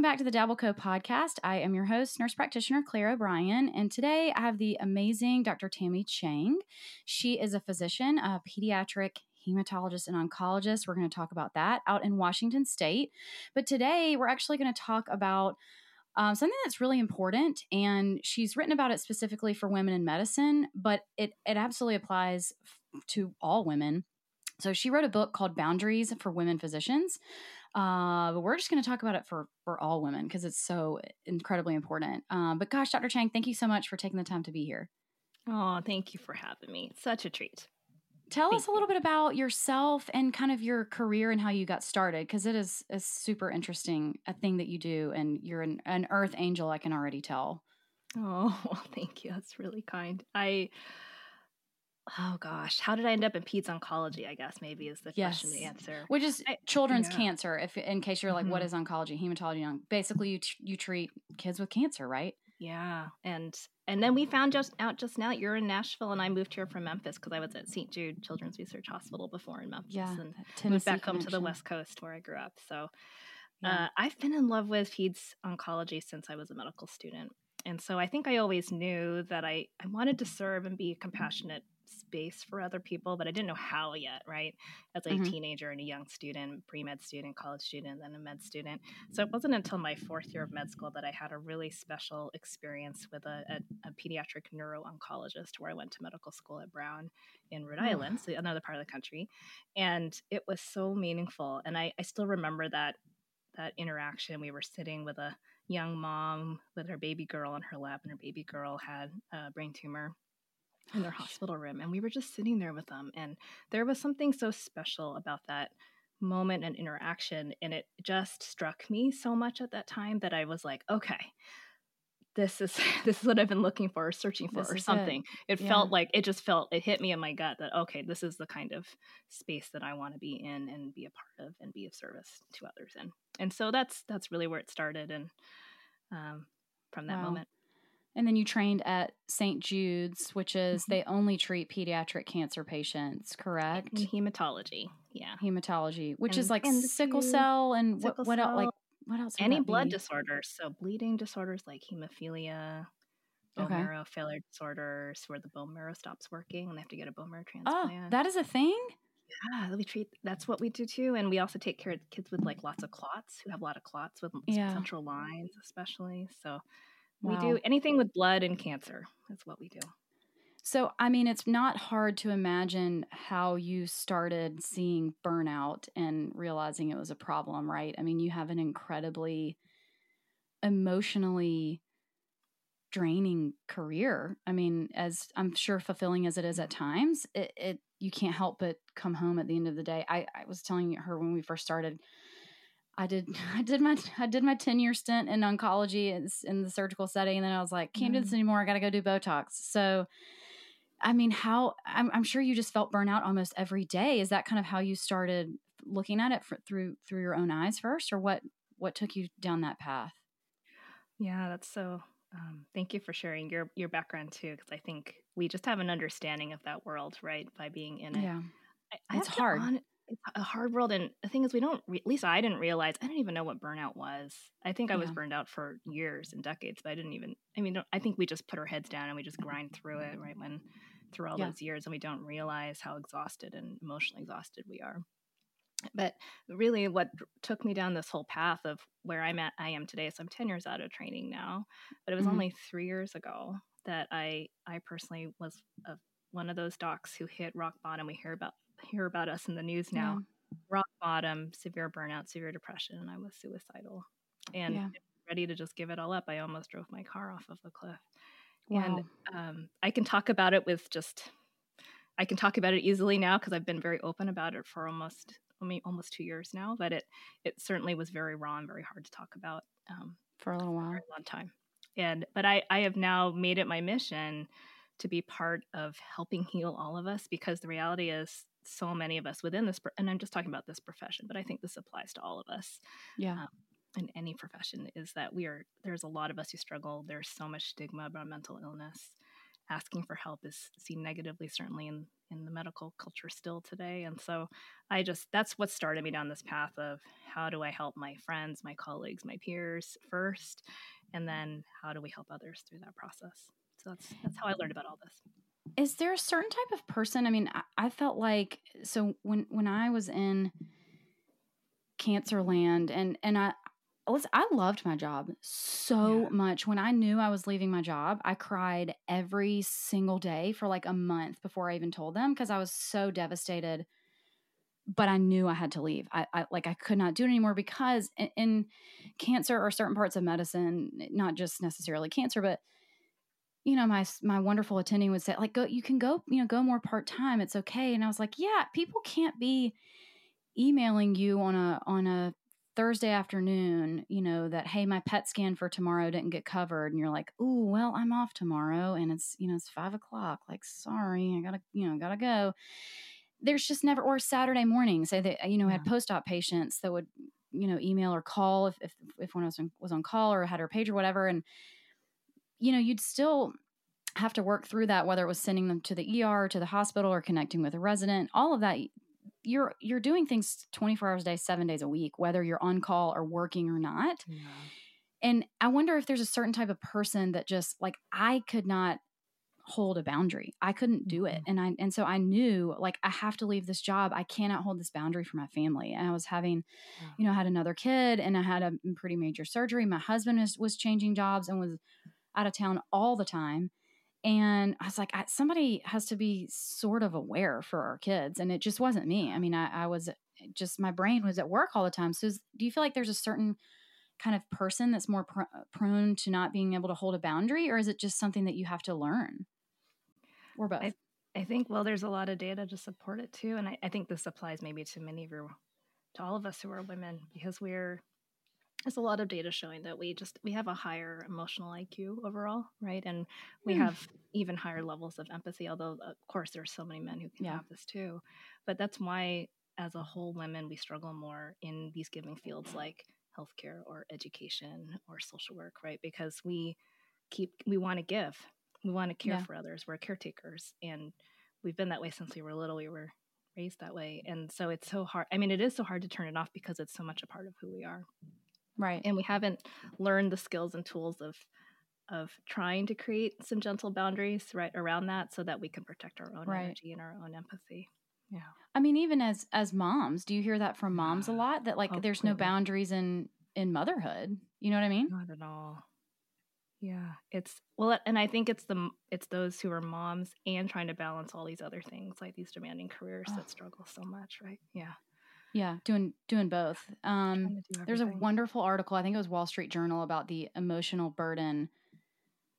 Welcome back to the Dabble Co podcast. I am your host, nurse practitioner Claire O'Brien, and today I have the amazing Dr. Tammie Chang. She is a physician, a pediatric hematologist and oncologist. We're going to talk about that out in Washington State. But today we're actually going to talk about um, something that's really important, and she's written about it specifically for women in medicine, but it it absolutely applies f- to all women. So she wrote a book called Boundaries for Women Physicians. Uh, but we're just going to talk about it for for all women because it's so incredibly important. Um, but gosh, Dr. Chang, thank you so much for taking the time to be here. Oh, thank you for having me. Such a treat. Tell Thank us a little bit about yourself and kind of your career and how you got started because it is a super interesting a thing that you do and you're an, an earth angel. I can already tell. Oh, well, thank you. That's really kind. I, oh gosh, how did I end up in peds oncology? I guess maybe is the question to answer. Which is I- children's yeah. cancer. If in case you're like, what Mhm. is oncology, hematology? onc- Basically, you t- you treat kids with cancer, right? Yeah, and and then we found just out just now that you're in Nashville, and I moved here from Memphis because I was at St. Jude Children's Research Hospital before in Memphis, Yeah, and that moved Tennessee back home to the. West Coast where I grew up. So Yeah. Uh, I've been in love with peds oncology since I was a medical student. And so I think I always knew that I, I wanted to serve and be a compassionate space for other people, but I didn't know how yet, right? As a Mhm. teenager and a young student, pre med student, college student, then a med student. So it wasn't until my fourth year of med school that I had a really special experience with a, a, a pediatric neuro oncologist where I went to medical school at Brown in Rhode Oh. Island, so another part of the country. And it was so meaningful. And I, I still remember that that interaction. We were sitting with a young mom with her baby girl on her lap, and her baby girl had a brain tumor in their hospital room. And we were just sitting there with them. And there was something so special about that moment and interaction. And it just struck me so much at that time that I was like, okay. This is this is what I've been looking for, or searching for, This or is it. something. It, Yeah. felt like it just felt it hit me in my gut that okay, this is the kind of space that I want to be in and be a part of and be of service to others in and so that's that's really where it started and um, from that Wow. moment And then you trained at St. Jude's, which is Mhm. they only treat pediatric cancer patients, correct? in hematology yeah Hematology, which is like sickle cell and what sickle what else? Like what else? any blood be? disorders so bleeding disorders like hemophilia bone Okay. marrow failure disorders where the bone marrow stops working and they have to get a bone marrow transplant. Oh, that is a thing. yeah we treat that's what we do too and we also take care of kids with like lots of clots who have a lot of clots with Yeah. central lines especially so we Wow. do anything with blood and cancer that's what we do So, I mean, it's not hard to imagine how you started seeing burnout and realizing it was a problem, right? I mean, you have an incredibly emotionally draining career. I mean, as I'm sure fulfilling as it is at times, it, it you can't help but come home at the end of the day. I, I was telling her when we first started, I did I did my I did my 10 year stint in oncology in, in the surgical setting, and then I was like, can't do this Mhm. anymore. I got to go do Botox. So, I mean, how I'm, I'm sure you just felt burnout almost every day. Is that kind of how you started looking at it fr- through through your own eyes first, or what what took you down that path? Yeah, that's so. Um, thank you for sharing your your background too, because I think we just have an understanding of that world, right, by being in it. Yeah, I, I It's hard. hon- it's a hard world, and the thing is, we don't. Re- at least I didn't realize. I didn't even know what burnout was. I think I was burned out for years and decades, but I didn't even. I mean, I think we just put our heads down and we just grind through it, right? When through all Yeah. those years, and we don't realize how exhausted and emotionally exhausted we are. But really, what took me down this whole path of where I'm at, I am today. So I'm 10 years out of training now, but it was Mhm. only three years ago that I, I personally was a, one of those docs who hit rock bottom. We hear about hear about us in the news now. Rock bottom, severe burnout, severe depression, and I was suicidal, and Yeah. ready to just give it all up. I almost drove my car off of the cliff. Wow. And um, I can talk about it with just, I can talk about it easily now because I've been very open about it for almost I mean, almost two years now, but it it certainly was very raw and very hard to talk about um, for a little while, for a long time. And but I I have now made it my mission to be part of helping heal all of us because the reality is so many of us within this and i'm just talking about this profession but i think this applies to all of us yeah. um, in any profession is that we are there's a lot of us who struggle. There's so much stigma about mental illness. Asking for help is seen negatively certainly in in the medical culture still today. And so i just that's what started me down this path of how do i help my friends my colleagues my peers first? And then how do we help others through that process? So that's that's how i learned about all this is there a certain type of person i mean i, I felt like so when when i was in cancer land and and i I loved my job so yeah. much. When I knew I was leaving my job, I cried every single day for like a month before I even told them because I was so devastated. But I knew I had to leave. I, I like I could not do it anymore because in, in cancer or certain parts of medicine, not just necessarily cancer, but you know my my wonderful attending would say like go you can go you know go more part time it's okay and I was like yeah people can't be emailing you on a on a Thursday afternoon, you know, that, hey, my PET scan for tomorrow didn't get covered. And you're like, oh, well, I'm off tomorrow and it's, you know, it's five o'clock. Like, sorry, I gotta, you know, gotta go. There's just never, or Saturday morning, say that, you know, yeah. had post op patients that would, you know, email or call if, if, if one was on, was on call or had her page or whatever. And, you know, you'd still have to work through that, whether it was sending them to the ER, to the hospital, or connecting with a resident. All of that you're you're doing things 24 hours a day 7 days a week whether you're on call or working or not yeah. and i wonder if there's a certain type of person that just like i could not hold a boundary i couldn't do it mm-hmm. and i and so i knew like i have to leave this job i cannot hold this boundary for my family and i was having yeah. you know had another kid and i had a pretty major surgery my husband was was changing jobs and was out of town all the time and I was like, I, somebody has to be sort of aware for our kids. And it just wasn't me. I mean, I, I was just, my brain was at work all the time. So is, do you feel like there's a certain kind of person that's more pr- prone to not being able to hold a boundary? Or is it just something that you have to learn? Or both? I, I think, well, there's a lot of data to support it too. And I, I think this applies maybe to many of your, to all of us who are women, because we're, there's a lot of data showing that we just we have a higher emotional IQ overall, right? And we mm. have even higher levels of empathy. Although, of course, there's so many men who can yeah. have this too. But that's why, as a whole, women we struggle more in these giving fields like healthcare or education or social work, right? Because we keep we want to give, we want to care yeah. for others. We're caretakers, and we've been that way since we were little. We were raised that way, and so it's so hard. I mean, it is so hard to turn it off because it's so much a part of who we are. Right. And we haven't learned the skills and tools of of trying to create some gentle boundaries right around that so that we can protect our own right. energy and our own empathy. Yeah. I mean even as as moms, do you hear that from moms a lot that like oh, there's no boundaries in in motherhood? You know what I mean? Not at all. Yeah, it's well, and I think it's the it's those who are moms and trying to balance all these other things like these demanding careers oh. that struggle so much, right? Yeah. Yeah, doing doing both. Um, do there's a wonderful article. I think it was Wall Street Journal about the emotional burden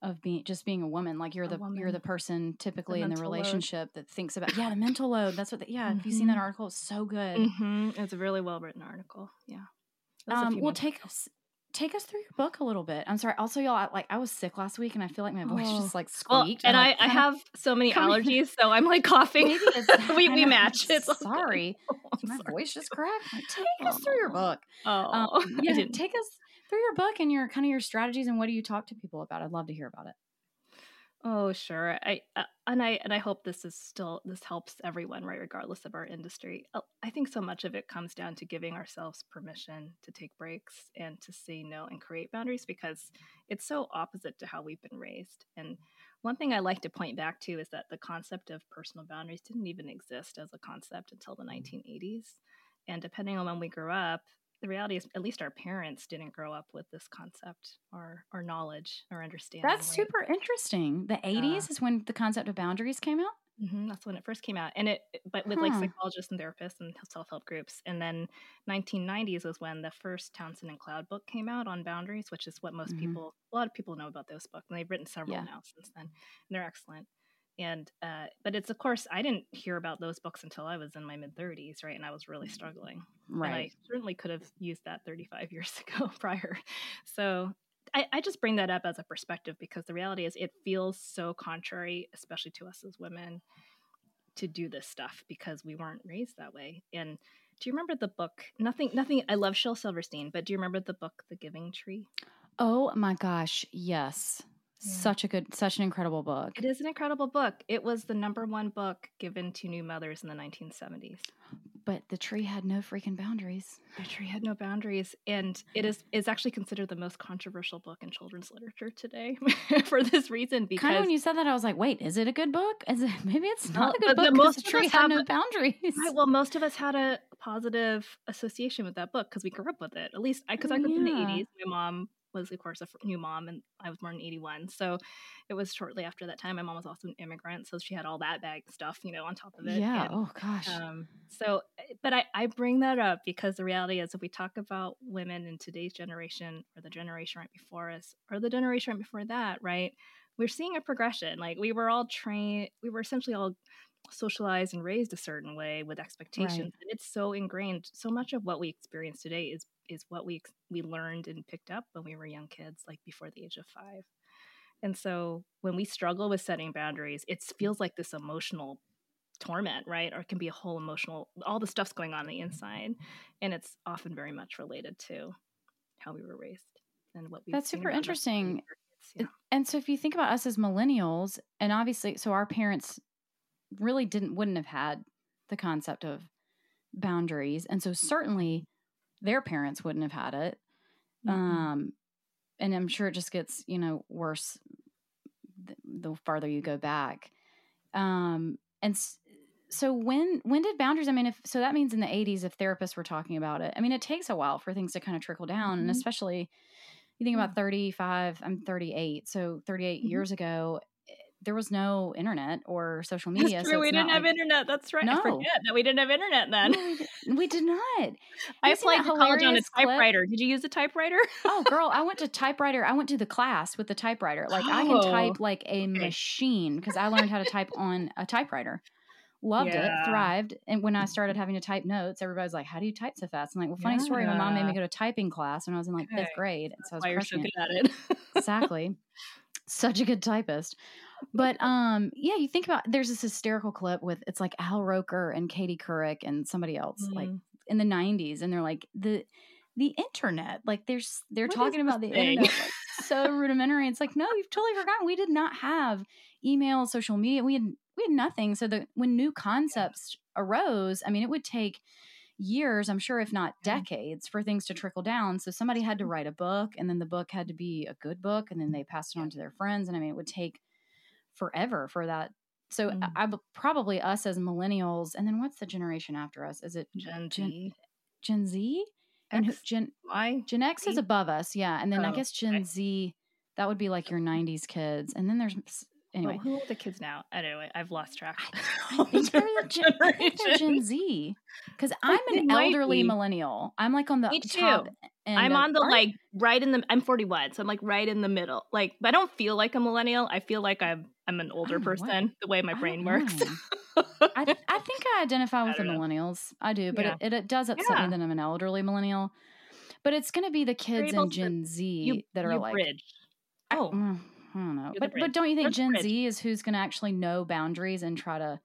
of being just being a woman. Like you're a the woman. you're the person typically the in the relationship load. that thinks about yeah the mental load. That's what. The, yeah, mm-hmm. have you seen that mm-hmm. article? It's so good. Mm-hmm. It's a really well written article. Yeah. Um, well, take us take us through your book a little bit. I'm sorry. Also, y'all, I, like I was sick last week, and I feel like my voice oh. just like squeaked. Well, and I, I have so many allergies, so I'm like coughing. we we match. It's sorry, my sorry. voice just cracked. Like, take oh. us through your book. Oh, um, yeah, take us through your book and your kind of your strategies and what do you talk to people about. I'd love to hear about it. Oh, sure. I uh, and I and I hope this is still this helps everyone, right, regardless of our industry. Uh, I think so much of it comes down to giving ourselves permission to take breaks and to say no and create boundaries because it's so opposite to how we've been raised. And one thing I like to point back to is that the concept of personal boundaries didn't even exist as a concept until the 1980s. And depending on when we grew up, the reality is at least our parents didn't grow up with this concept or or knowledge or understanding that's right? super interesting the 80s is when the concept of boundaries came out mm-hmm, that's when it first came out and it but with huh. like psychologists and therapists and self-help groups and then 1990s was when the first townsend and cloud book came out on boundaries which is what most mm-hmm. people a lot of people know about those books and they've written several yeah. now since then and they're excellent and uh, but it's of course I didn't hear about those books until I was in my mid 30s, right? And I was really struggling. Right. And I certainly could have used that 35 years ago prior. So I, I just bring that up as a perspective because the reality is it feels so contrary, especially to us as women, to do this stuff because we weren't raised that way. And do you remember the book? Nothing, nothing. I love Shel Silverstein, but do you remember the book, The Giving Tree? Oh my gosh, yes. Yeah. Such a good, such an incredible book. It is an incredible book. It was the number one book given to new mothers in the 1970s. But the tree had no freaking boundaries. The tree had no boundaries, and it is is actually considered the most controversial book in children's literature today for this reason. Because kind of when you said that, I was like, wait, is it a good book? Is it maybe it's not well, a good book? But most the tree had no boundaries. Right, well, most of us had a positive association with that book because we grew up with it. At least I, because I, I grew up yeah. in the 80s. My mom was of course a new mom and i was born in 81 so it was shortly after that time. My mom was also an immigrant so she had all that bag stuff you know on top of it yeah and, oh gosh. um, so eh, but I, I bring that up because the reality is if we talk about women in today's generation or the generation right before us or the generation right before that right we're seeing a progression. Like we were all trained we were essentially all socialized and raised a certain way with expectations right. and it's so ingrained so much of what we experience today is is what we we learned and picked up when we were young kids, like before the age of five. And so when we struggle with setting boundaries, it feels like this emotional torment, right? Or it can be a whole emotional, all the stuff's going on, on the inside. And it's often very much related to how we were raised and what we That's super interesting. Yeah. And so if you think about us as millennials, and obviously, so our parents really didn't, wouldn't have had the concept of boundaries. And so certainly their parents wouldn't have had it. Mm-hmm. Um, and I'm sure it just gets, you know, worse the, the farther you go back. Um, and so when when did boundaries? I mean, if so, that means in the 80s, if therapists were talking about it. I mean, it takes a while for things to kind of trickle down, mm-hmm. and especially you think about 35. I'm 38, so 38 mm-hmm. years ago, there was no internet or social media. That's true. So we didn't have like, internet. That's right. No. I forget that we didn't have internet then. No, we, we, did not. I applied to college on a typewriter. Clip? Did you use a typewriter? oh, girl, I went to typewriter. I went to the class with the typewriter. Like oh, I can oh, type oh, like a okay. machine because I learned how to type on a typewriter. Loved yeah. it, thrived. And when I started having to type notes, everybody's like, How do you type so fast? I'm like, Well, funny yeah. story. My mom made me go to typing class when I was in like okay. fifth grade. And so I was why so good at it. exactly. Such a good typist. But um yeah you think about there's this hysterical clip with it's like al roker and katie couric and somebody else mm. like in the 90s and they're like the the internet like there's they're what talking about the thing? internet like, so rudimentary. It's like no you've totally forgotten. We did not have email social media we had we had nothing. So the when new concepts arose i mean it would take years i'm sure if not decades for things to trickle down so somebody had to write a book and then the book had to be a good book and then they passed it on to their friends and i mean it would take forever for that. So mm. I, I, probably us as millennials, and then what's the generation after us? Is it Gen Z? Gen, Z? And X, Gen Y? Gen X is above us, yeah. And then oh, I guess Gen okay. Z, that would be like your '90s kids. And then there's anyway. Well, who are the kids now? Anyway, I've lost track. I, think they're the Gen, I think they're Gen Z because I'm an elderly millennial. I'm like on the Me top. I'm on the like right in the. I'm 41, so I'm like right in the middle. Like, I don't feel like a millennial. I feel like I'm I'm an older oh, person. What? The way my brain works. I, I think I identify with I the millennials. Know. I do, but yeah. it, it, does upset yeah. me that I'm an elderly millennial. But it's going to be the kids in Gen Z you, that are like. Bridge. Oh. Mm. I don't know. but but don't you think Gen Z is who's going to actually know boundaries and try to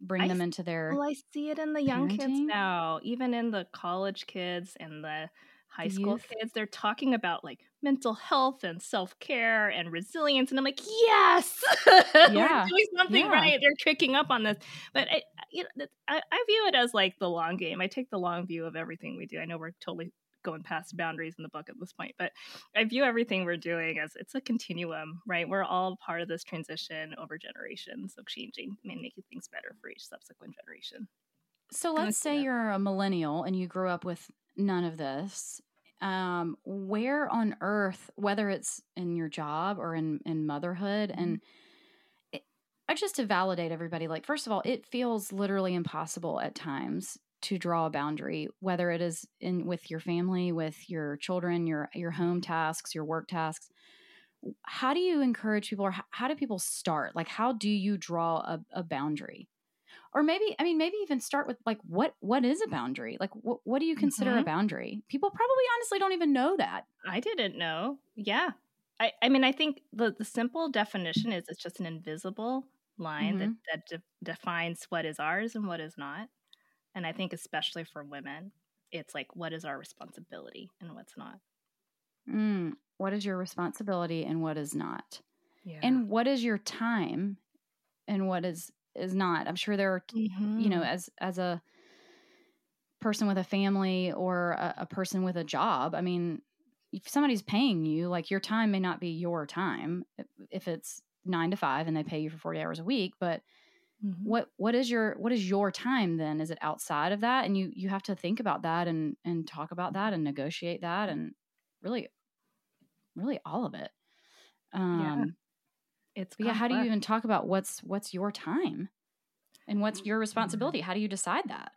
bring I, them into their Well, I see it in the young parenting? kids now, even in the college kids and the high the school youth? kids. They're talking about like mental health and self-care and resilience and I'm like, "Yes. Yeah. Doing something yeah. right. They're picking up on this." But I you know, I, I view it as like the long game. I take the long view of everything we do. I know we're totally going past boundaries in the book at this point but i view everything we're doing as it's a continuum right? We're all part of this transition over generations of changing and making things better for each subsequent generation. So let's say you're a millennial and you grew up with none of this. Um, where on earth whether it's in your job or in in motherhood mm-hmm. and it, just to validate everybody like first of all it feels literally impossible at times to draw a boundary whether it is in with your family with your children your your home tasks your work tasks how do you encourage people or how, how do people start? Like, how do you draw a, a boundary? or maybe i mean maybe even start with like what what is a boundary like what, what do you consider mm-hmm. a boundary people probably honestly don't even know that i didn't know yeah i i mean i think the the simple definition is it's just an invisible line mm-hmm. that that de- defines what is ours and what is not and i think especially for women it's like what is our responsibility and what's not mm, what is your responsibility and what is not yeah. and what is your time and what is is not. I'm sure there are, mm-hmm. you know, mm-hmm. as as a person with a family or a, a, person with a job. I mean, if somebody's paying you, like your time may not be your time if it's nine to five and they pay you for 40 hours a week, but mm-hmm. what what is your what is your time then? Is it outside of that? And you you have to think about that and and talk about that and negotiate that and really really all of it. Um yeah. It's yeah. How do you even talk about what's what's your time, and what's your responsibility? How do you decide that?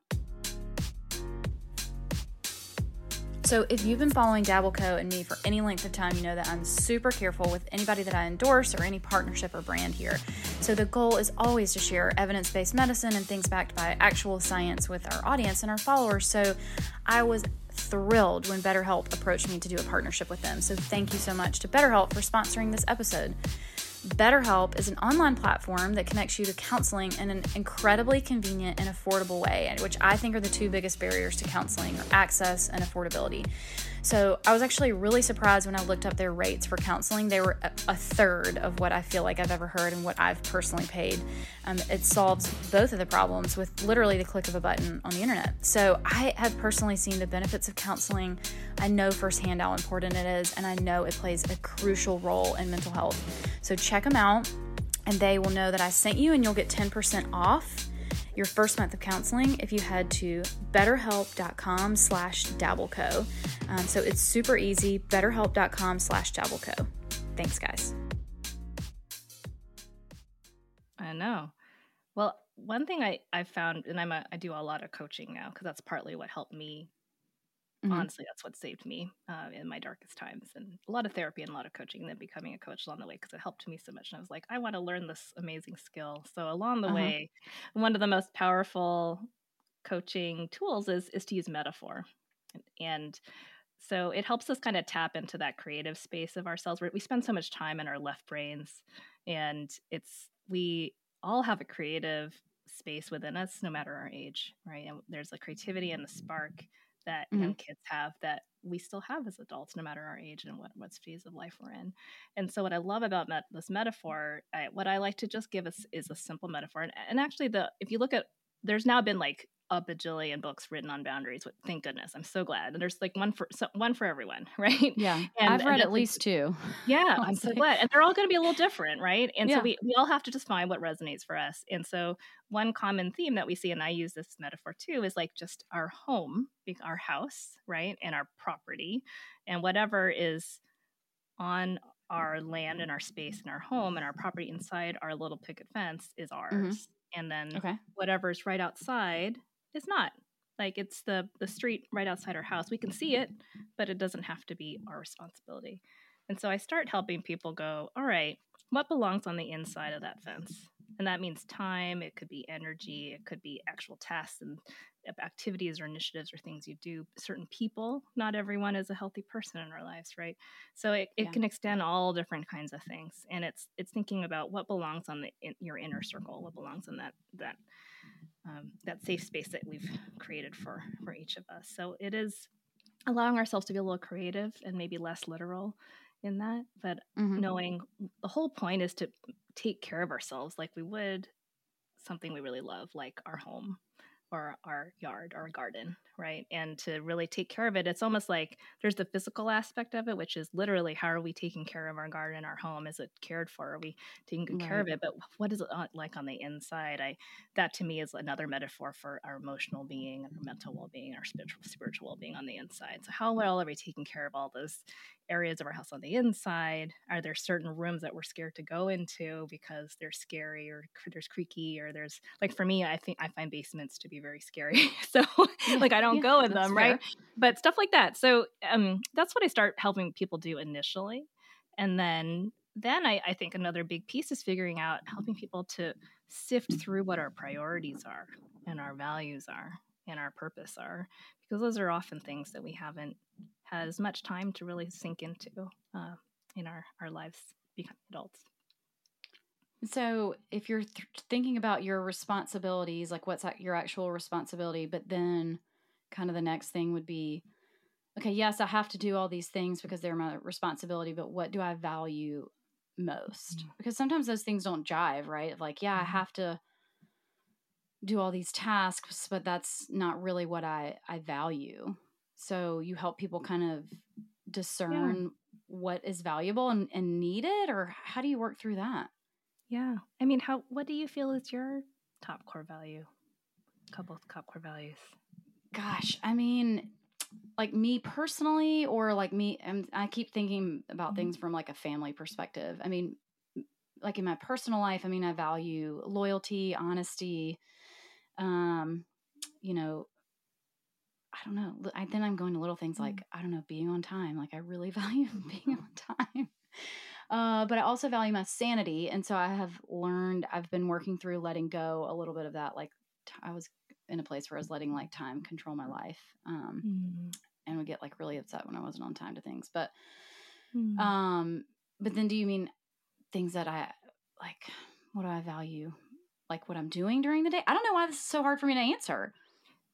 So, if you've been following Dabbleco and me for any length of time, you know that I'm super careful with anybody that I endorse or any partnership or brand here. So, the goal is always to share evidence based medicine and things backed by actual science with our audience and our followers. So, I was thrilled when BetterHelp approached me to do a partnership with them. So, thank you so much to BetterHelp for sponsoring this episode. BetterHelp is an online platform that connects you to counseling in an incredibly convenient and affordable way, which I think are the two biggest barriers to counseling access and affordability. So I was actually really surprised when I looked up their rates for counseling. They were a, third of what I feel like I've ever heard and what I've personally paid. Um, it solves both of the problems with literally the click of a button on the internet. So I have personally seen the benefits of counseling. I know firsthand how important it is, and I know it plays a crucial role in mental health. So check them out, and they will know that I sent you, and you'll get 10% off your first month of counseling if you head to betterhelp.com slash dabbleco. Um, so it's super easy, betterhelp.com slash dabbleco. Thanks, guys. I know. Well, one thing I, I found, and I'm a, I do a lot of coaching now because that's partly what helped me Mm-hmm. Honestly, that's what saved me uh, in my darkest times, and a lot of therapy and a lot of coaching, and then becoming a coach along the way because it helped me so much. And I was like, I want to learn this amazing skill. So along the uh-huh. way, one of the most powerful coaching tools is is to use metaphor, and so it helps us kind of tap into that creative space of ourselves. We spend so much time in our left brains, and it's we all have a creative space within us, no matter our age, right? And there's a creativity and the spark that mm-hmm. young kids have that we still have as adults, no matter our age and what, what phase of life we're in. And so, what I love about met- this metaphor, I, what I like to just give us is a simple metaphor. And, and actually, the if you look at, there's now been like a bajillion books written on boundaries. Thank goodness. I'm so glad. And there's like one for so, one for everyone, right? Yeah. And, I've read and at least two. Yeah, I'm so glad. And they're all going to be a little different, right? And yeah. so we, we all have to just find what resonates for us. And so one common theme that we see, and I use this metaphor too, is like just our home, our house, right? And our property and whatever is on our land and our space and our home and our property inside our little picket fence is mm-hmm. ours. Mm-hmm. And then okay. whatever's right outside is not. Like it's the the street right outside our house. We can see it, but it doesn't have to be our responsibility. And so I start helping people go, all right, what belongs on the inside of that fence? And that means time, it could be energy, it could be actual tasks and activities or initiatives or things you do. Certain people, not everyone is a healthy person in our lives, right? So it, it yeah. can extend all different kinds of things. And it's it's thinking about what belongs on the in, your inner circle, what belongs in that that um, that safe space that we've created for for each of us. So it is allowing ourselves to be a little creative and maybe less literal in that, but mm-hmm. knowing the whole point is to take care of ourselves like we would something we really love, like our home or our yard or garden, right? And to really take care of it, it's almost like there's the physical aspect of it, which is literally how are we taking care of our garden, our home? Is it cared for? Are we taking good right. care of it? But what is it like on the inside? I that to me is another metaphor for our emotional being our mental well-being, our spiritual spiritual well-being on the inside. So how well are we taking care of all those areas of our house on the inside? Are there certain rooms that we're scared to go into because they're scary or there's creaky or there's like for me, I think I find basements to be very scary. so yeah, like I don't yeah, go in them, fair. right? But stuff like that. So um, that's what I start helping people do initially. and then then I, I think another big piece is figuring out helping people to sift through what our priorities are and our values are and our purpose are because those are often things that we haven't had as much time to really sink into uh, in our, our lives becoming adults so if you're th- thinking about your responsibilities like what's your actual responsibility but then kind of the next thing would be okay yes i have to do all these things because they're my responsibility but what do i value most? Mm-hmm. because sometimes those things don't jive right? Like yeah i mm-hmm. have to do all these tasks but that's not really what i i value. So you help people kind of discern yeah. what is valuable and, and needed or how do you work through that? Yeah. I mean how what do you feel is your top core value? Couple of top core values gosh i mean like me personally or like me and i keep thinking about things mm-hmm. from like a family perspective i mean like in my personal life i mean i value loyalty honesty um you know i don't know I, then i'm going to little things like mm. i don't know being on time like i really value being on time uh, but I also value my sanity. And so I have learned, I've been working through letting go a little bit of that. Like I was in a place where I was letting like time control my life. Um, mm. and would get like really upset when I wasn't on time to things. But, mm. um, but then do you mean things that I like, what do I value? Like what I'm doing during the day? I don't know why this is so hard for me to answer.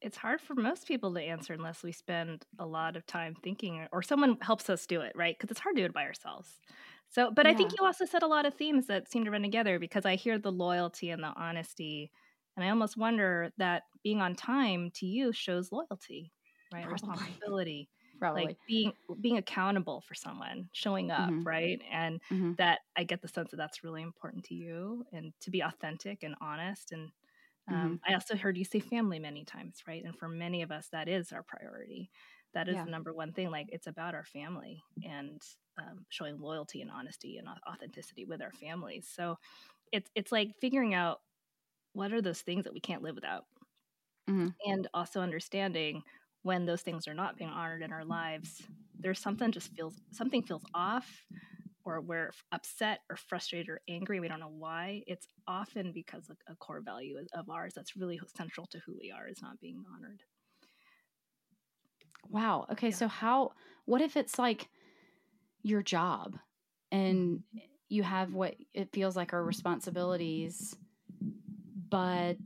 It's hard for most people to answer unless we spend a lot of time thinking or someone helps us do it, right? Because it's hard to do it by ourselves. So, but yeah. I think you also said a lot of themes that seem to run together because I hear the loyalty and the honesty and I almost wonder that being on time to you shows loyalty, right? Probably. Responsibility. Probably. Like being being accountable for someone, showing up, mm-hmm. right? And mm-hmm. that I get the sense that that's really important to you and to be authentic and honest. And um, mm-hmm. I also heard you say family many times, right? And for many of us, that is our priority. That is yeah. the number one thing. Like it's about our family and um, showing loyalty and honesty and authenticity with our families. So it's it's like figuring out what are those things that we can't live without mm-hmm. and also understanding when those things are not being honored in our lives there's something just feels something feels off or we're upset or frustrated or angry we don't know why it's often because a core value of ours that's really central to who we are is not being honored wow okay yeah. so how what if it's like your job and mm-hmm. you have what it feels like are responsibilities but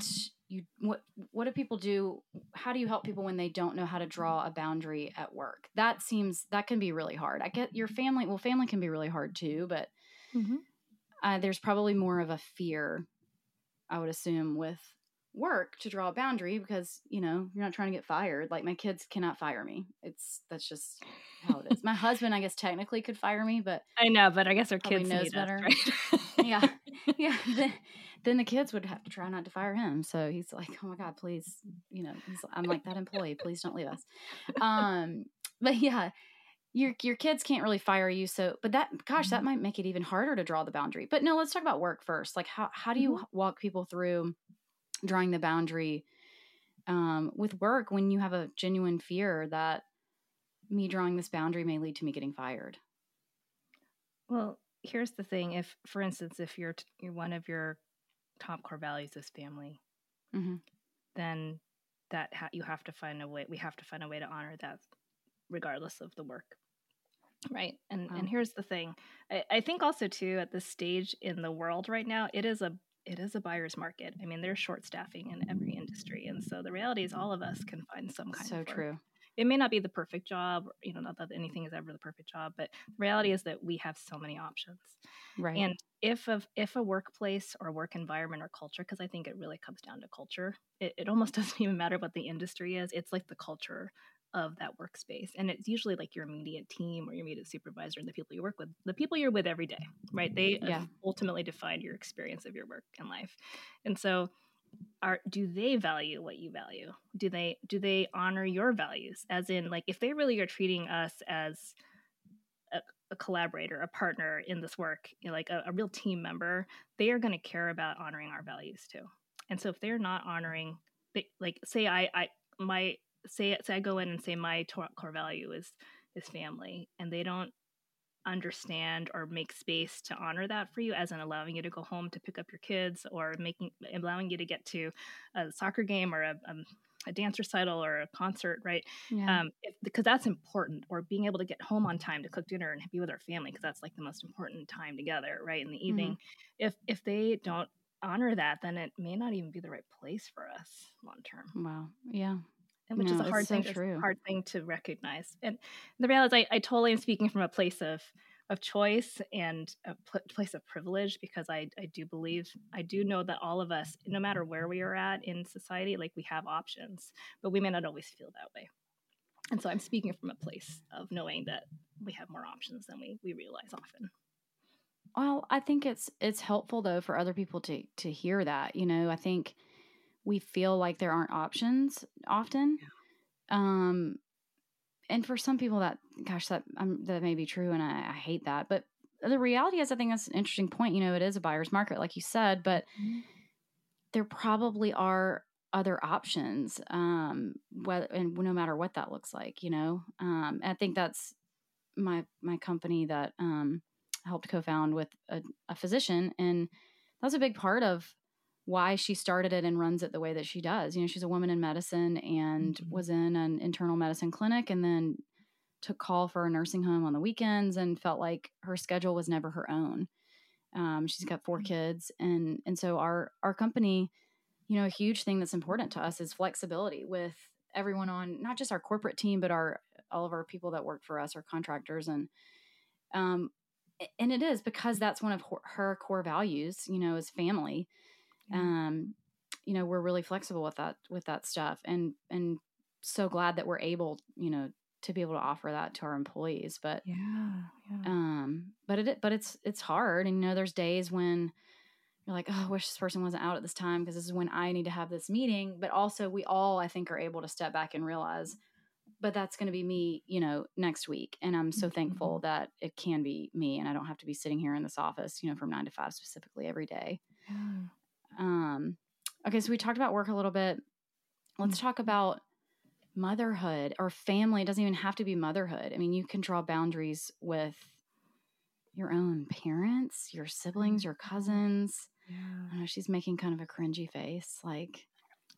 you what what do people do? How do you help people when they don't know how to draw a boundary at work? That seems that can be really hard. I get your family well family can be really hard too but mm-hmm. uh, there's probably more of a fear i would assume with work to draw a boundary because you know you're not trying to get fired. Like my kids cannot fire me. It's that's just how it is. My husband i guess technically could fire me but i know but i guess our kids knows better. us, right? yeah yeah then the kids would have to try not to fire him. So he's like, "Oh my god, please, you know." I'm like that employee. Please don't leave us. Um, but yeah, your your kids can't really fire you. So, but that gosh, that mm-hmm. might make it even harder to draw the boundary. But no, let's talk about work first. Like how how do you mm-hmm. walk people through drawing the boundary um, with work when you have a genuine fear that me drawing this boundary may lead to me getting fired? Well, here's the thing if for instance if you're, t- you're one of your top core values is family, mm-hmm. then that ha- you have to find a way. We have to find a way to honor that, regardless of the work, right? And wow. and here's the thing. I, I think also too at this stage in the world right now, it is a it is a buyer's market. I mean, there's short staffing in every industry, and so the reality is all of us can find some kind so of so true it may not be the perfect job you know not that anything is ever the perfect job but the reality is that we have so many options. Right. And if a, if a workplace or work environment or culture because i think it really comes down to culture it, it almost doesn't even matter what the industry is it's like the culture of that workspace. And it's usually like your immediate team or your immediate supervisor and the people you work with the people you're with every day right? They uh, yeah. ultimately define your experience of your work and life. And so are do they value what you value? Do they do they honor your values? As in like if they really are treating us as a, a collaborator a partner in this work you know, like a, a real team member they are going to care about honoring our values too. And so if they're not honoring they, like say i i my say say i go in and say my core value is is family and they don't understand or make space to honor that for you as in allowing you to go home to pick up your kids or making allowing you to get to a soccer game or a, a, um, a dance recital or a concert right yeah. um, if, because that's important or being able to get home on time to cook dinner and be with our family because that's like the most important time together right in the evening mm-hmm. if if they don't honor that then it may not even be the right place for us long term wow yeah and which no, is a hard thing, so hard thing to recognize. And the reality is, I, I totally am speaking from a place of of choice and a pl- place of privilege because I, I do believe I do know that all of us, no matter where we are at in society, like we have options, but we may not always feel that way. And so I'm speaking from a place of knowing that we have more options than we we realize often. Well, I think it's it's helpful though for other people to to hear that. You know, I think we feel like there aren't options often. Yeah. Um, and for some people that, gosh, that um, that may be true, and I, I, hate that. But the reality is, I think that's an interesting point. You know, it is a buyer's market, like you said, but mm-hmm. there probably are other options, um, whether and no matter what that looks like. You know, um, I think that's my my company that um, helped co-found with a, a physician, and that's a big part of why she started it and runs it the way that she does. You know, she's a woman in medicine and mm-hmm. was in an internal medicine clinic and then took call for a nursing home on the weekends and felt like her schedule was never her own. Um, she's got 4 mm-hmm. kids and and so our our company, you know, a huge thing that's important to us is flexibility with everyone on not just our corporate team but our all of our people that work for us, our contractors and um and it is because that's one of her core values, you know, is family um, you know, we're really flexible with that with that stuff, and and so glad that we're able, you know, to be able to offer that to our employees. But yeah, yeah. um, but it but it's it's hard, and you know, there's days when you're like, oh, I wish this person wasn't out at this time because this is when I need to have this meeting. But also, we all I think are able to step back and realize but that's going to be me, you know, next week. And I'm so mm-hmm. thankful that it can be me and I don't have to be sitting here in this office, you know, from nine to five specifically every day. Yeah. Um, okay, so we talked about work a little bit. Let's talk mm-hmm. about motherhood or family. It doesn't even have to be motherhood. I mean, you can draw boundaries with your own parents, your siblings, your cousins. Yeah. I know she's making kind of a cringy face. Like,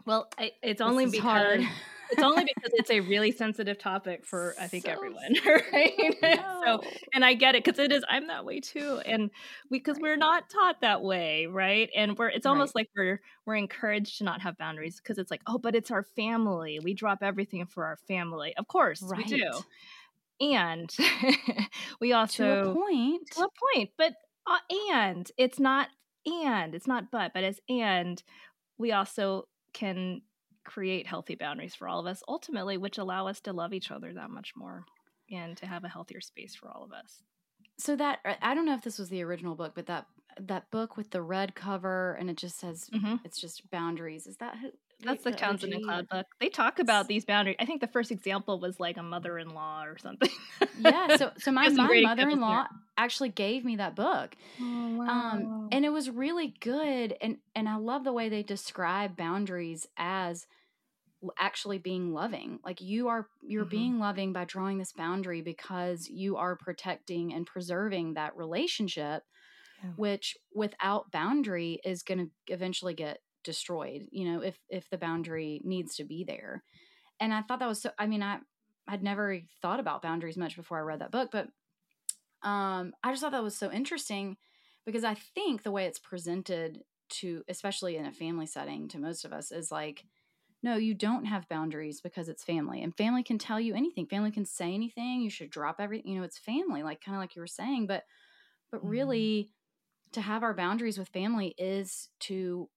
well, I, it's only because it's only because it's a really sensitive topic for I think so everyone, right? No. so, and I get it because it is. I'm that way too, and because we, are not taught that way, right? And we're it's almost right. like we're we're encouraged to not have boundaries because it's like, oh, but it's our family. We drop everything for our family. Of course, right. we do. And we also to a point, to a point, but uh, and it's not and it's not but, but it's and we also can create healthy boundaries for all of us ultimately which allow us to love each other that much more and to have a healthier space for all of us so that i don't know if this was the original book but that that book with the red cover and it just says mm-hmm. it's just boundaries is that who that's the, Townsend and Cloud book. They talk about these boundaries. I think the first example was like a mother-in-law or something. yeah. So, so my, my mother-in-law actually gave me that book, oh, um, wow. um, and it was really good. And and I love the way they describe boundaries as actually being loving. Like you are, you're mm-hmm. being loving by drawing this boundary because you are protecting and preserving that relationship. Yeah. Which without boundary is going to eventually get destroyed you know if if the boundary needs to be there. And i thought that was so i mean i i'd never thought about boundaries much before i read that book but um i just thought that was so interesting because i think the way it's presented to especially in a family setting to most of us is like no you don't have boundaries because it's family and family can tell you anything. Family can say anything. You should drop everything you know it's family like kind of like you were saying but but mm-hmm. really to have our boundaries with family is to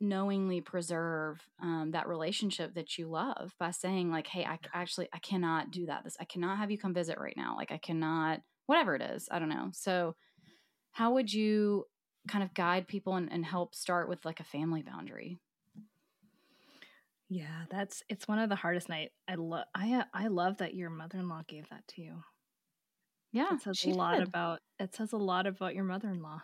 knowingly preserve um, that relationship that you love by saying like hey i actually i cannot do that. This i cannot have you come visit right now. Like i cannot whatever it is i don't know. So how would you kind of guide people and, and help start with like a family boundary? Yeah that's it's one of the hardest night i love i i love that your mother-in-law gave that to you Yeah, It says a lot did. about it says a lot about your mother-in-law.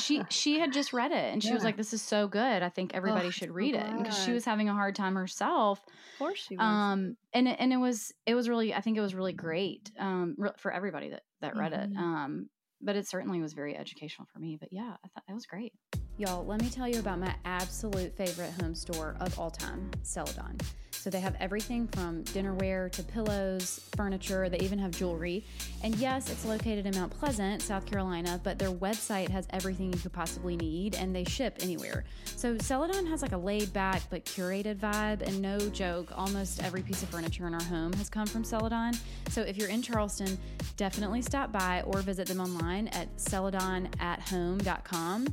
she she had just read it and she was like this is so good i think everybody I'm should so read it because she was having a hard time herself of course she was. um and it, and it was it was really i think it was really great um for everybody that that read it Mhm. um but it certainly was very educational for me but yeah i thought that was great y'all let me tell you about my absolute favorite home store of all time celadon so they have everything from dinnerware to pillows furniture they even have jewelry and yes it's located in mount pleasant south carolina but their website has everything you could possibly need and they ship anywhere so Celadon has like a laid back but curated vibe, and no joke, almost every piece of furniture in our home has come from Celadon. So if you're in Charleston, definitely stop by or visit them online at celadonathome.com.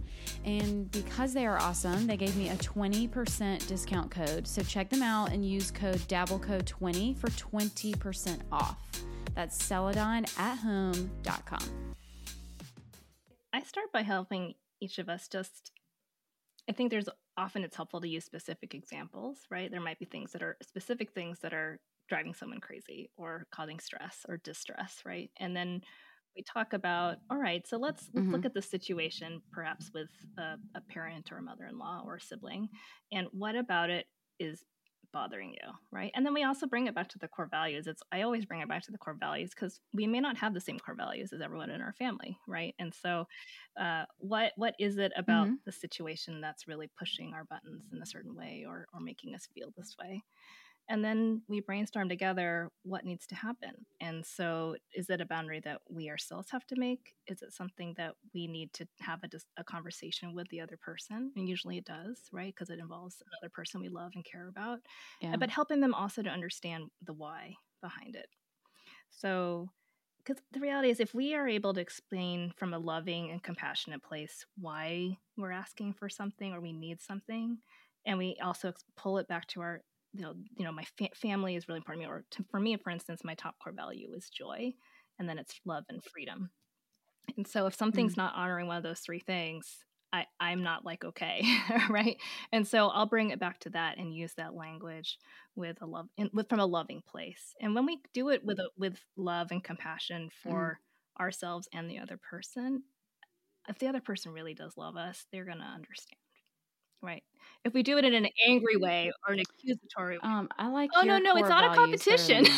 And because they are awesome, they gave me a 20% discount code. So check them out and use code DabbleCo20 for 20% off. That's celadonathome.com. I start by helping each of us just I think there's often it's helpful to use specific examples, right? There might be things that are specific things that are driving someone crazy or causing stress or distress, right? And then we talk about all right, so let's let's mm-hmm. look at the situation perhaps with a, a parent or a mother-in-law or a sibling and what about it is bothering you, right? And then we also bring it back to the core values. It's I always bring it back to the core values because we may not have the same core values as everyone in our family, right? And so, uh, what what is it about Mhm. the situation that's really pushing our buttons in a certain way or or making us feel this way? And then we brainstorm together what needs to happen. And so, is it a boundary that we ourselves have to make? Is it something that we need to have a, dis- a conversation with the other person? And usually it does, right? Because it involves another person we love and care about Yeah. but helping them also to understand the why behind it. So, because the reality is, if we are able to explain from a loving and compassionate place why we're asking for something or we need something, and we also pull it back to our, you know, you know, my fa- family is really important to me, or to, for me, for instance, my top core value is joy, and then it's love and freedom. And so, if something's mm. not honoring one of those three things, I, I'm not like okay, right? And so I'll bring it back to that and use that language with a love, in, with from a loving place. And when we do it with a, with love and compassion for mm. ourselves and the other person, if the other person really does love us, they're gonna understand, right? If we do it in an angry way or an accusatory way, Um, I like. oh no, no, it's not a values competition.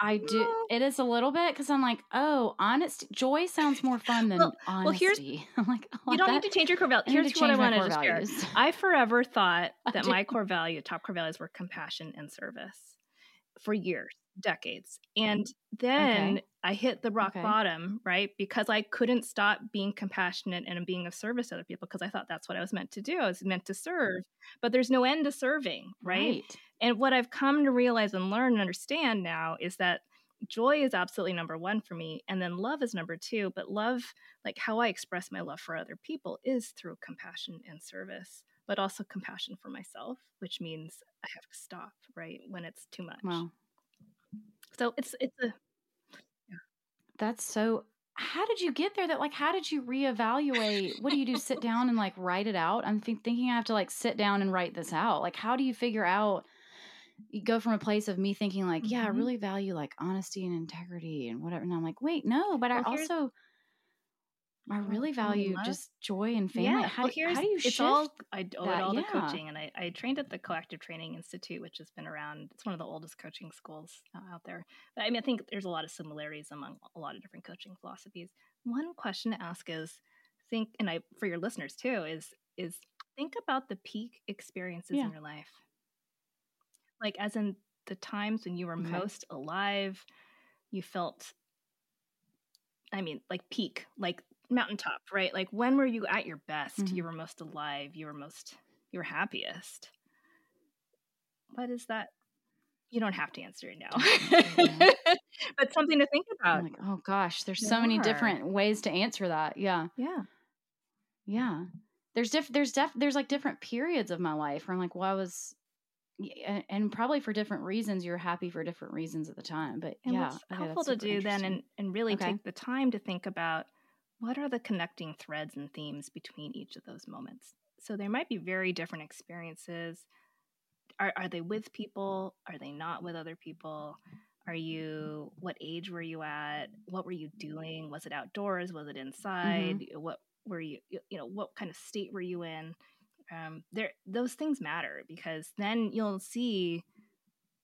I do. It is a little bit because I'm like, oh, honest joy sounds more fun than Well- honesty. well, here's- I'm like, I you don't that. need to change your core value. I need Here's what I wanted to share. I forever thought that my core value, top core values, were compassion and service for years, decades. And mm-hmm. then Okay. I hit the rock Okay. bottom, right? Because I couldn't stop being compassionate and being of service to other people because I thought that's what I was meant to do. I was meant to serve, but there's no end to serving, right? And what I've come to realize and learn and understand now is that joy is absolutely number one for me. And then love is number two. But love, like how I express my love for other people, is through compassion and service, but also compassion for myself, which means I have to stop, right? When it's too much. Wow, So it's, it's a, that's so. How did you get there? That like, how did you reevaluate? What do you do? Sit down and like write it out? I'm think, thinking I have to like sit down and write this out. Like, how do you figure out? You go from a place of me thinking like, yeah, I Mhm. really value like honesty and integrity and whatever, and I'm like, wait, no, but I Well, here's- also. I really value love. just joy and family. Yeah, how, well, do, here's how do you it's shift? all I owe that? it all to Yeah. coaching, and I, I trained at the Coactive Training Institute, which has been around. It's one of the oldest coaching schools uh, out there. But I mean, I think there's a lot of similarities among a lot of different coaching philosophies. One question to ask is think, and I for your listeners too is is think about the peak experiences Yeah. in your life, like as in the times when you were Okay. most alive, you felt. I mean, like peak, like mountaintop, right? Like when were you at your best? Mhm. You were most alive. You were most, you were happiest. What is that? You don't have to answer it now, but something to think about. Like, oh gosh, there's so many different ways to answer that. Yeah. yeah, Yeah. There's diff there's def there's like different periods of my life where I'm like, well, I was and, and probably for different reasons you're happy for different reasons at the time. But and yeah, what's helpful to do then, and and really Okay. take the time to think about what are the connecting threads and themes between each of those moments. So there might be very different experiences. Are are they with people? Are they not with other people? Are you, what age were you at? What were you doing? Was it outdoors? Was it inside? Mm-hmm. What were you, you know, what kind of state were you in? Um, there, those things matter because then you'll see,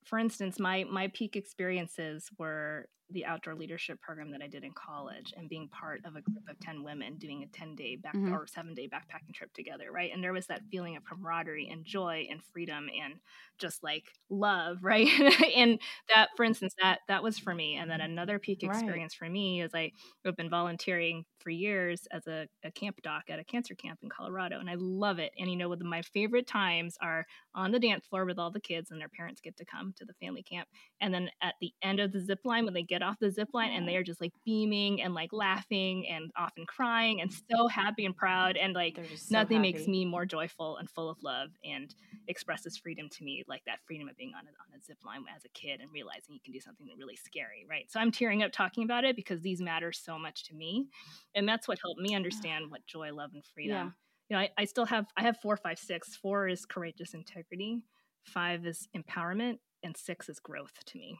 for instance, my my peak experiences were the outdoor leadership program that I did in college and being part of a group of 10 women doing a 10 day back mm-hmm. or seven day backpacking trip together, right? And there was that feeling of camaraderie and joy and freedom and just like love, right? and that, for instance, that that was for me. And then another peak experience right. for me is I have been volunteering for years as a, a, camp doc at a cancer camp in Colorado, and I love it. And you know, my favorite times are on the dance floor with all the kids, and their parents get to come to the family camp. And then at the end of the zip line, when they get off the zip line, and they are just like beaming and like laughing and often crying and so happy and proud, and like so nothing happy. makes me more joyful and full of love and expresses freedom to me like that freedom of being on a, on a zip line as a kid and realizing you can do something really scary, right? So I'm tearing up talking about it because these matter so much to me. And that's what helped me understand what joy, love, and freedom. Yeah. You know, I, I still have, I have four, five, six. Four is courageous integrity, five is empowerment, and six is growth to me.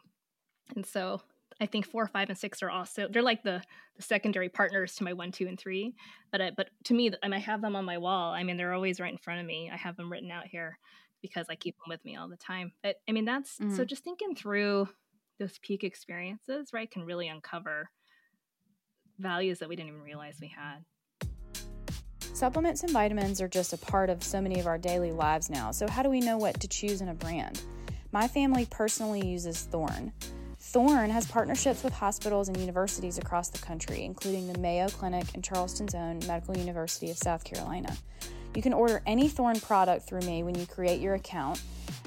And so I think four, five, and six are also they're like the the secondary partners to my one, two, and three. But I, but to me, I have them on my wall. I mean, they're always right in front of me. I have them written out here because I keep them with me all the time. But I mean, that's mm-hmm. so just thinking through those peak experiences, right, can really uncover values that we didn't even realize we had. Supplements and vitamins are just a part of so many of our daily lives now. So, how do we know what to choose in a brand? My family personally uses Thorne. Thorne has partnerships with hospitals and universities across the country, including the Mayo Clinic and Charleston's own Medical University of South Carolina. You can order any Thorne product through me when you create your account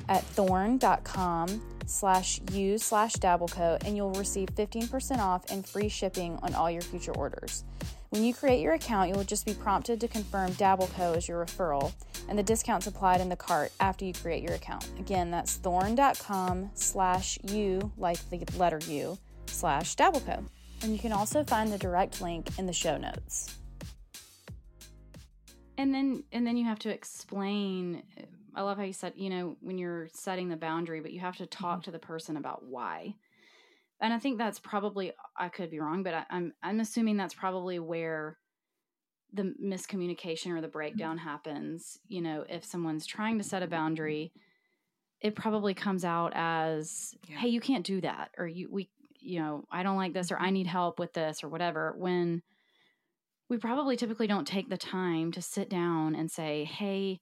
at thorne.com slash u slash dabbleco and you'll receive 15% off and free shipping on all your future orders. When you create your account, you will just be prompted to confirm Dabbleco as your referral, and the discount's applied in the cart after you create your account. Again, that's thorne.com slash u, like the letter U, slash Dabbleco. And you can also find the direct link in the show notes and then and then you have to explain i love how you said you know when you're setting the boundary but you have to talk mm-hmm. to the person about why and i think that's probably i could be wrong but I, I'm, I'm assuming that's probably where the miscommunication or the breakdown mm-hmm. happens you know if someone's trying to set a boundary it probably comes out as yeah. hey you can't do that or you we you know i don't like this or i mm-hmm. need help with this or whatever when we probably typically don't take the time to sit down and say, hey,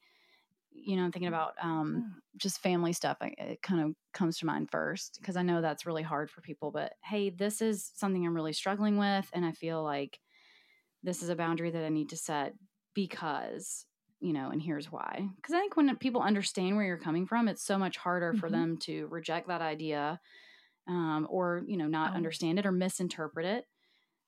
you know, I'm thinking about um, just family stuff. it kind of comes to mind first because I know that's really hard for people. But hey, this is something I'm really struggling with. And I feel like this is a boundary that I need to set because, you know, and here's why. Because I think when people understand where you're coming from, it's so much harder mm-hmm. for them to reject that idea um, or, you know, not oh. understand it or misinterpret it.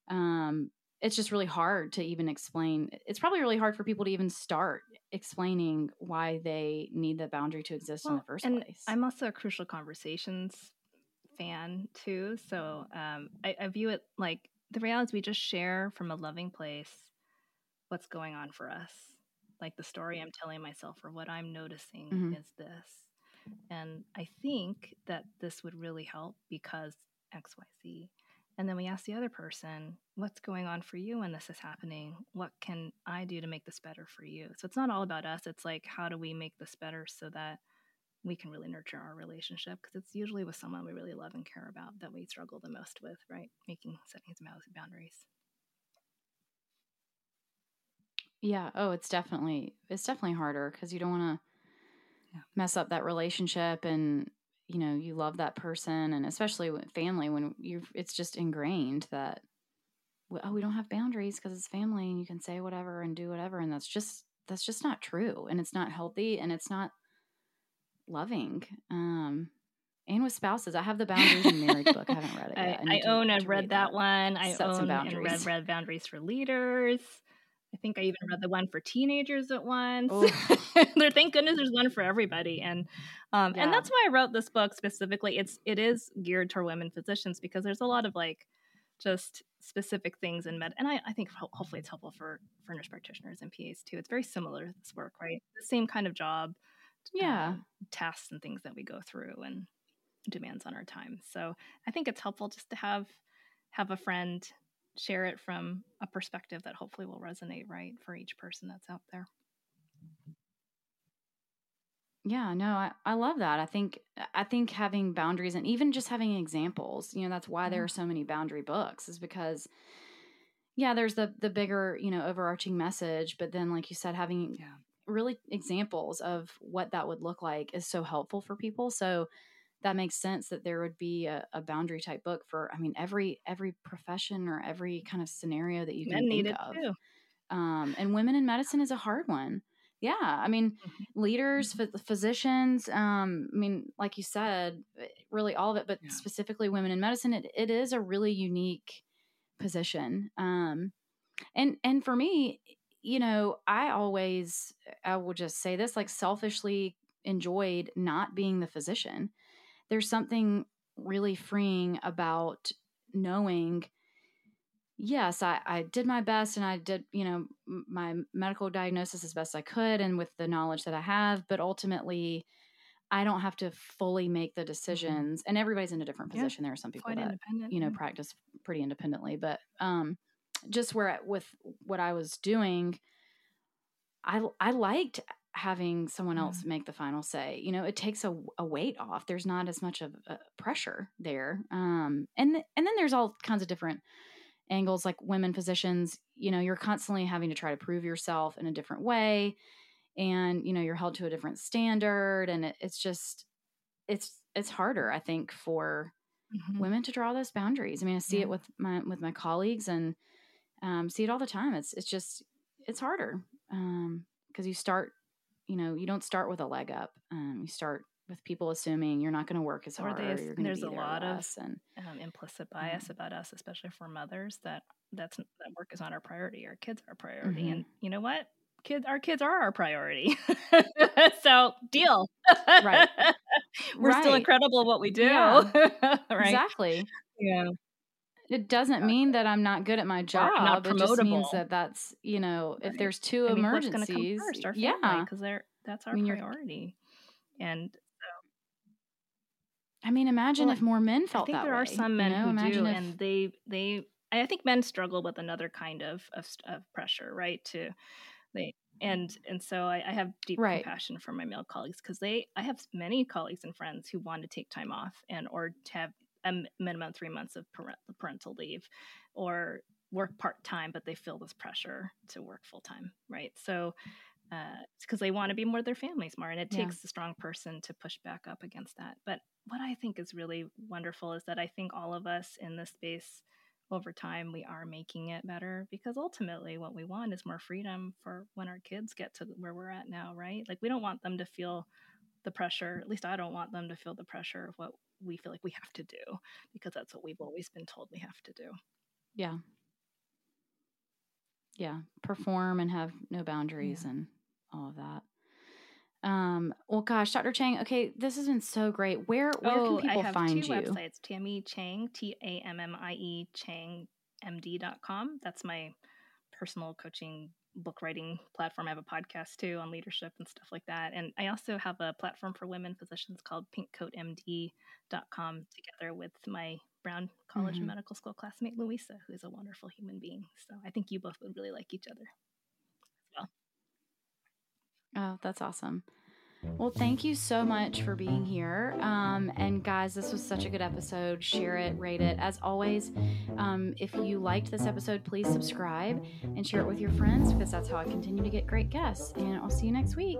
Um, it's just really hard to even explain. It's probably really hard for people to even start explaining why they need the boundary to exist well, in the first and place. I'm also a crucial conversations fan too. So um, I, I view it like the reality is we just share from a loving place what's going on for us. Like the story I'm telling myself or what I'm noticing mm-hmm. is this. And I think that this would really help because XYZ. And then we ask the other person, what's going on for you when this is happening? What can I do to make this better for you? So it's not all about us. It's like, how do we make this better so that we can really nurture our relationship? Because it's usually with someone we really love and care about that we struggle the most with, right? Making, setting some boundaries. Yeah. Oh, it's definitely, it's definitely harder because you don't want to yeah. mess up that relationship and you know you love that person and especially with family when you it's just ingrained that oh we don't have boundaries because it's family and you can say whatever and do whatever and that's just that's just not true and it's not healthy and it's not loving um and with spouses i have the boundaries in marriage book i haven't read it yet. i, I, I own i've read that, that, one i Set own and read, read boundaries for leaders I think I even read the one for teenagers at once. there, thank goodness, there's one for everybody, and um, yeah. and that's why I wrote this book specifically. It's it is geared toward women physicians because there's a lot of like just specific things in med, and I, I think ho- hopefully it's helpful for for nurse practitioners and PAs too. It's very similar to this work, right? The same kind of job, yeah, um, tasks and things that we go through, and demands on our time. So I think it's helpful just to have have a friend share it from a perspective that hopefully will resonate right for each person that's out there. Yeah, no, I, I love that. I think I think having boundaries and even just having examples, you know, that's why there are so many boundary books, is because yeah, there's the the bigger, you know, overarching message, but then like you said, having yeah. really examples of what that would look like is so helpful for people. So that makes sense that there would be a, a boundary type book for I mean every every profession or every kind of scenario that you can Men think of. Too. Um, and women in medicine is a hard one yeah i mean mm-hmm. leaders physicians um i mean like you said eh, really all of it but yeah. specifically women in medicine it, it is a really unique position um and and for me you know i always i will just say this like selfishly enjoyed not being the physician there's something really freeing about knowing yes, I, I did my best and I did, you know, my medical diagnosis as best I could and with the knowledge that I have. But ultimately, I don't have to fully make the mm-hmm. decisions. Mm-hmm. And everybody's in a different position. Yeah, there are some people that, you know, practice pretty independently. But um, just where with what I was doing, I, I liked having someone else make the final say. You know, it takes a, a weight off. There's not as much of pressure there. Um, and and then there's all kinds of different angles like women physicians you know you're constantly having to try to prove yourself in a different way. And you know you're held to a different standard. And it, it's just it's it's harder i think for mm-hmm. women to draw those boundaries. I mean i see yeah. it with my with my colleagues and um, see it all the time. It's it's just it's harder because um, you start you know you don't start with a leg up. Um, you start with people assuming you're not going to work as hard. They, there's a lot of and, um, implicit bias mm-hmm. about us, especially for mothers, that that's that work is not our priority. Our kids are priority, mm-hmm. and you know what? Kids, our kids are our priority. so deal. Right. We're right. still incredible what we do. Yeah. right. Exactly. Yeah. It doesn't mean that I'm not good at my job. It just means that that's you know right. if there's two I mean, emergencies, first, our family, yeah, because they're that's our I mean, priority. And I mean, imagine well, if more men felt that. I think there way, are some men you know? who imagine do, if... and they they. I think men struggle with another kind of of, of pressure, right? To they and and so I, I have deep right. compassion for my male colleagues because they. I have many colleagues and friends who want to take time off and or to have a minimum three months of parental leave, or work part time, but they feel this pressure to work full time, right? So because uh, they want to be more their families more and it yeah. takes a strong person to push back up against that. But what i think is really wonderful is that i think all of us in this space over time we are making it better because ultimately what we want is more freedom for when our kids get to where we're at now right? Like we don't want them to feel the pressure at least i don't want them to feel the pressure of what we feel like we have to do because that's what we've always been told we have to do. Yeah. Yeah. Perform and have no boundaries yeah. and all of that. Um, well, gosh, Dr. Chang, okay, this has been so great. Where where oh, can people I have find two you? websites, Tammie Chang, T A M M I E Chang MD.com. That's my personal coaching book writing platform. I have a podcast too on leadership and stuff like that. And I also have a platform for women physicians called pinkcoatmd.com together with my Brown College mm-hmm. and Medical School classmate, Louisa, who is a wonderful human being. So I think you both would really like each other. Oh, that's awesome. Well, thank you so much for being here. Um, and guys, this was such a good episode. Share it, rate it. As always, um, if you liked this episode, please subscribe and share it with your friends because that's how I continue to get great guests. And I'll see you next week.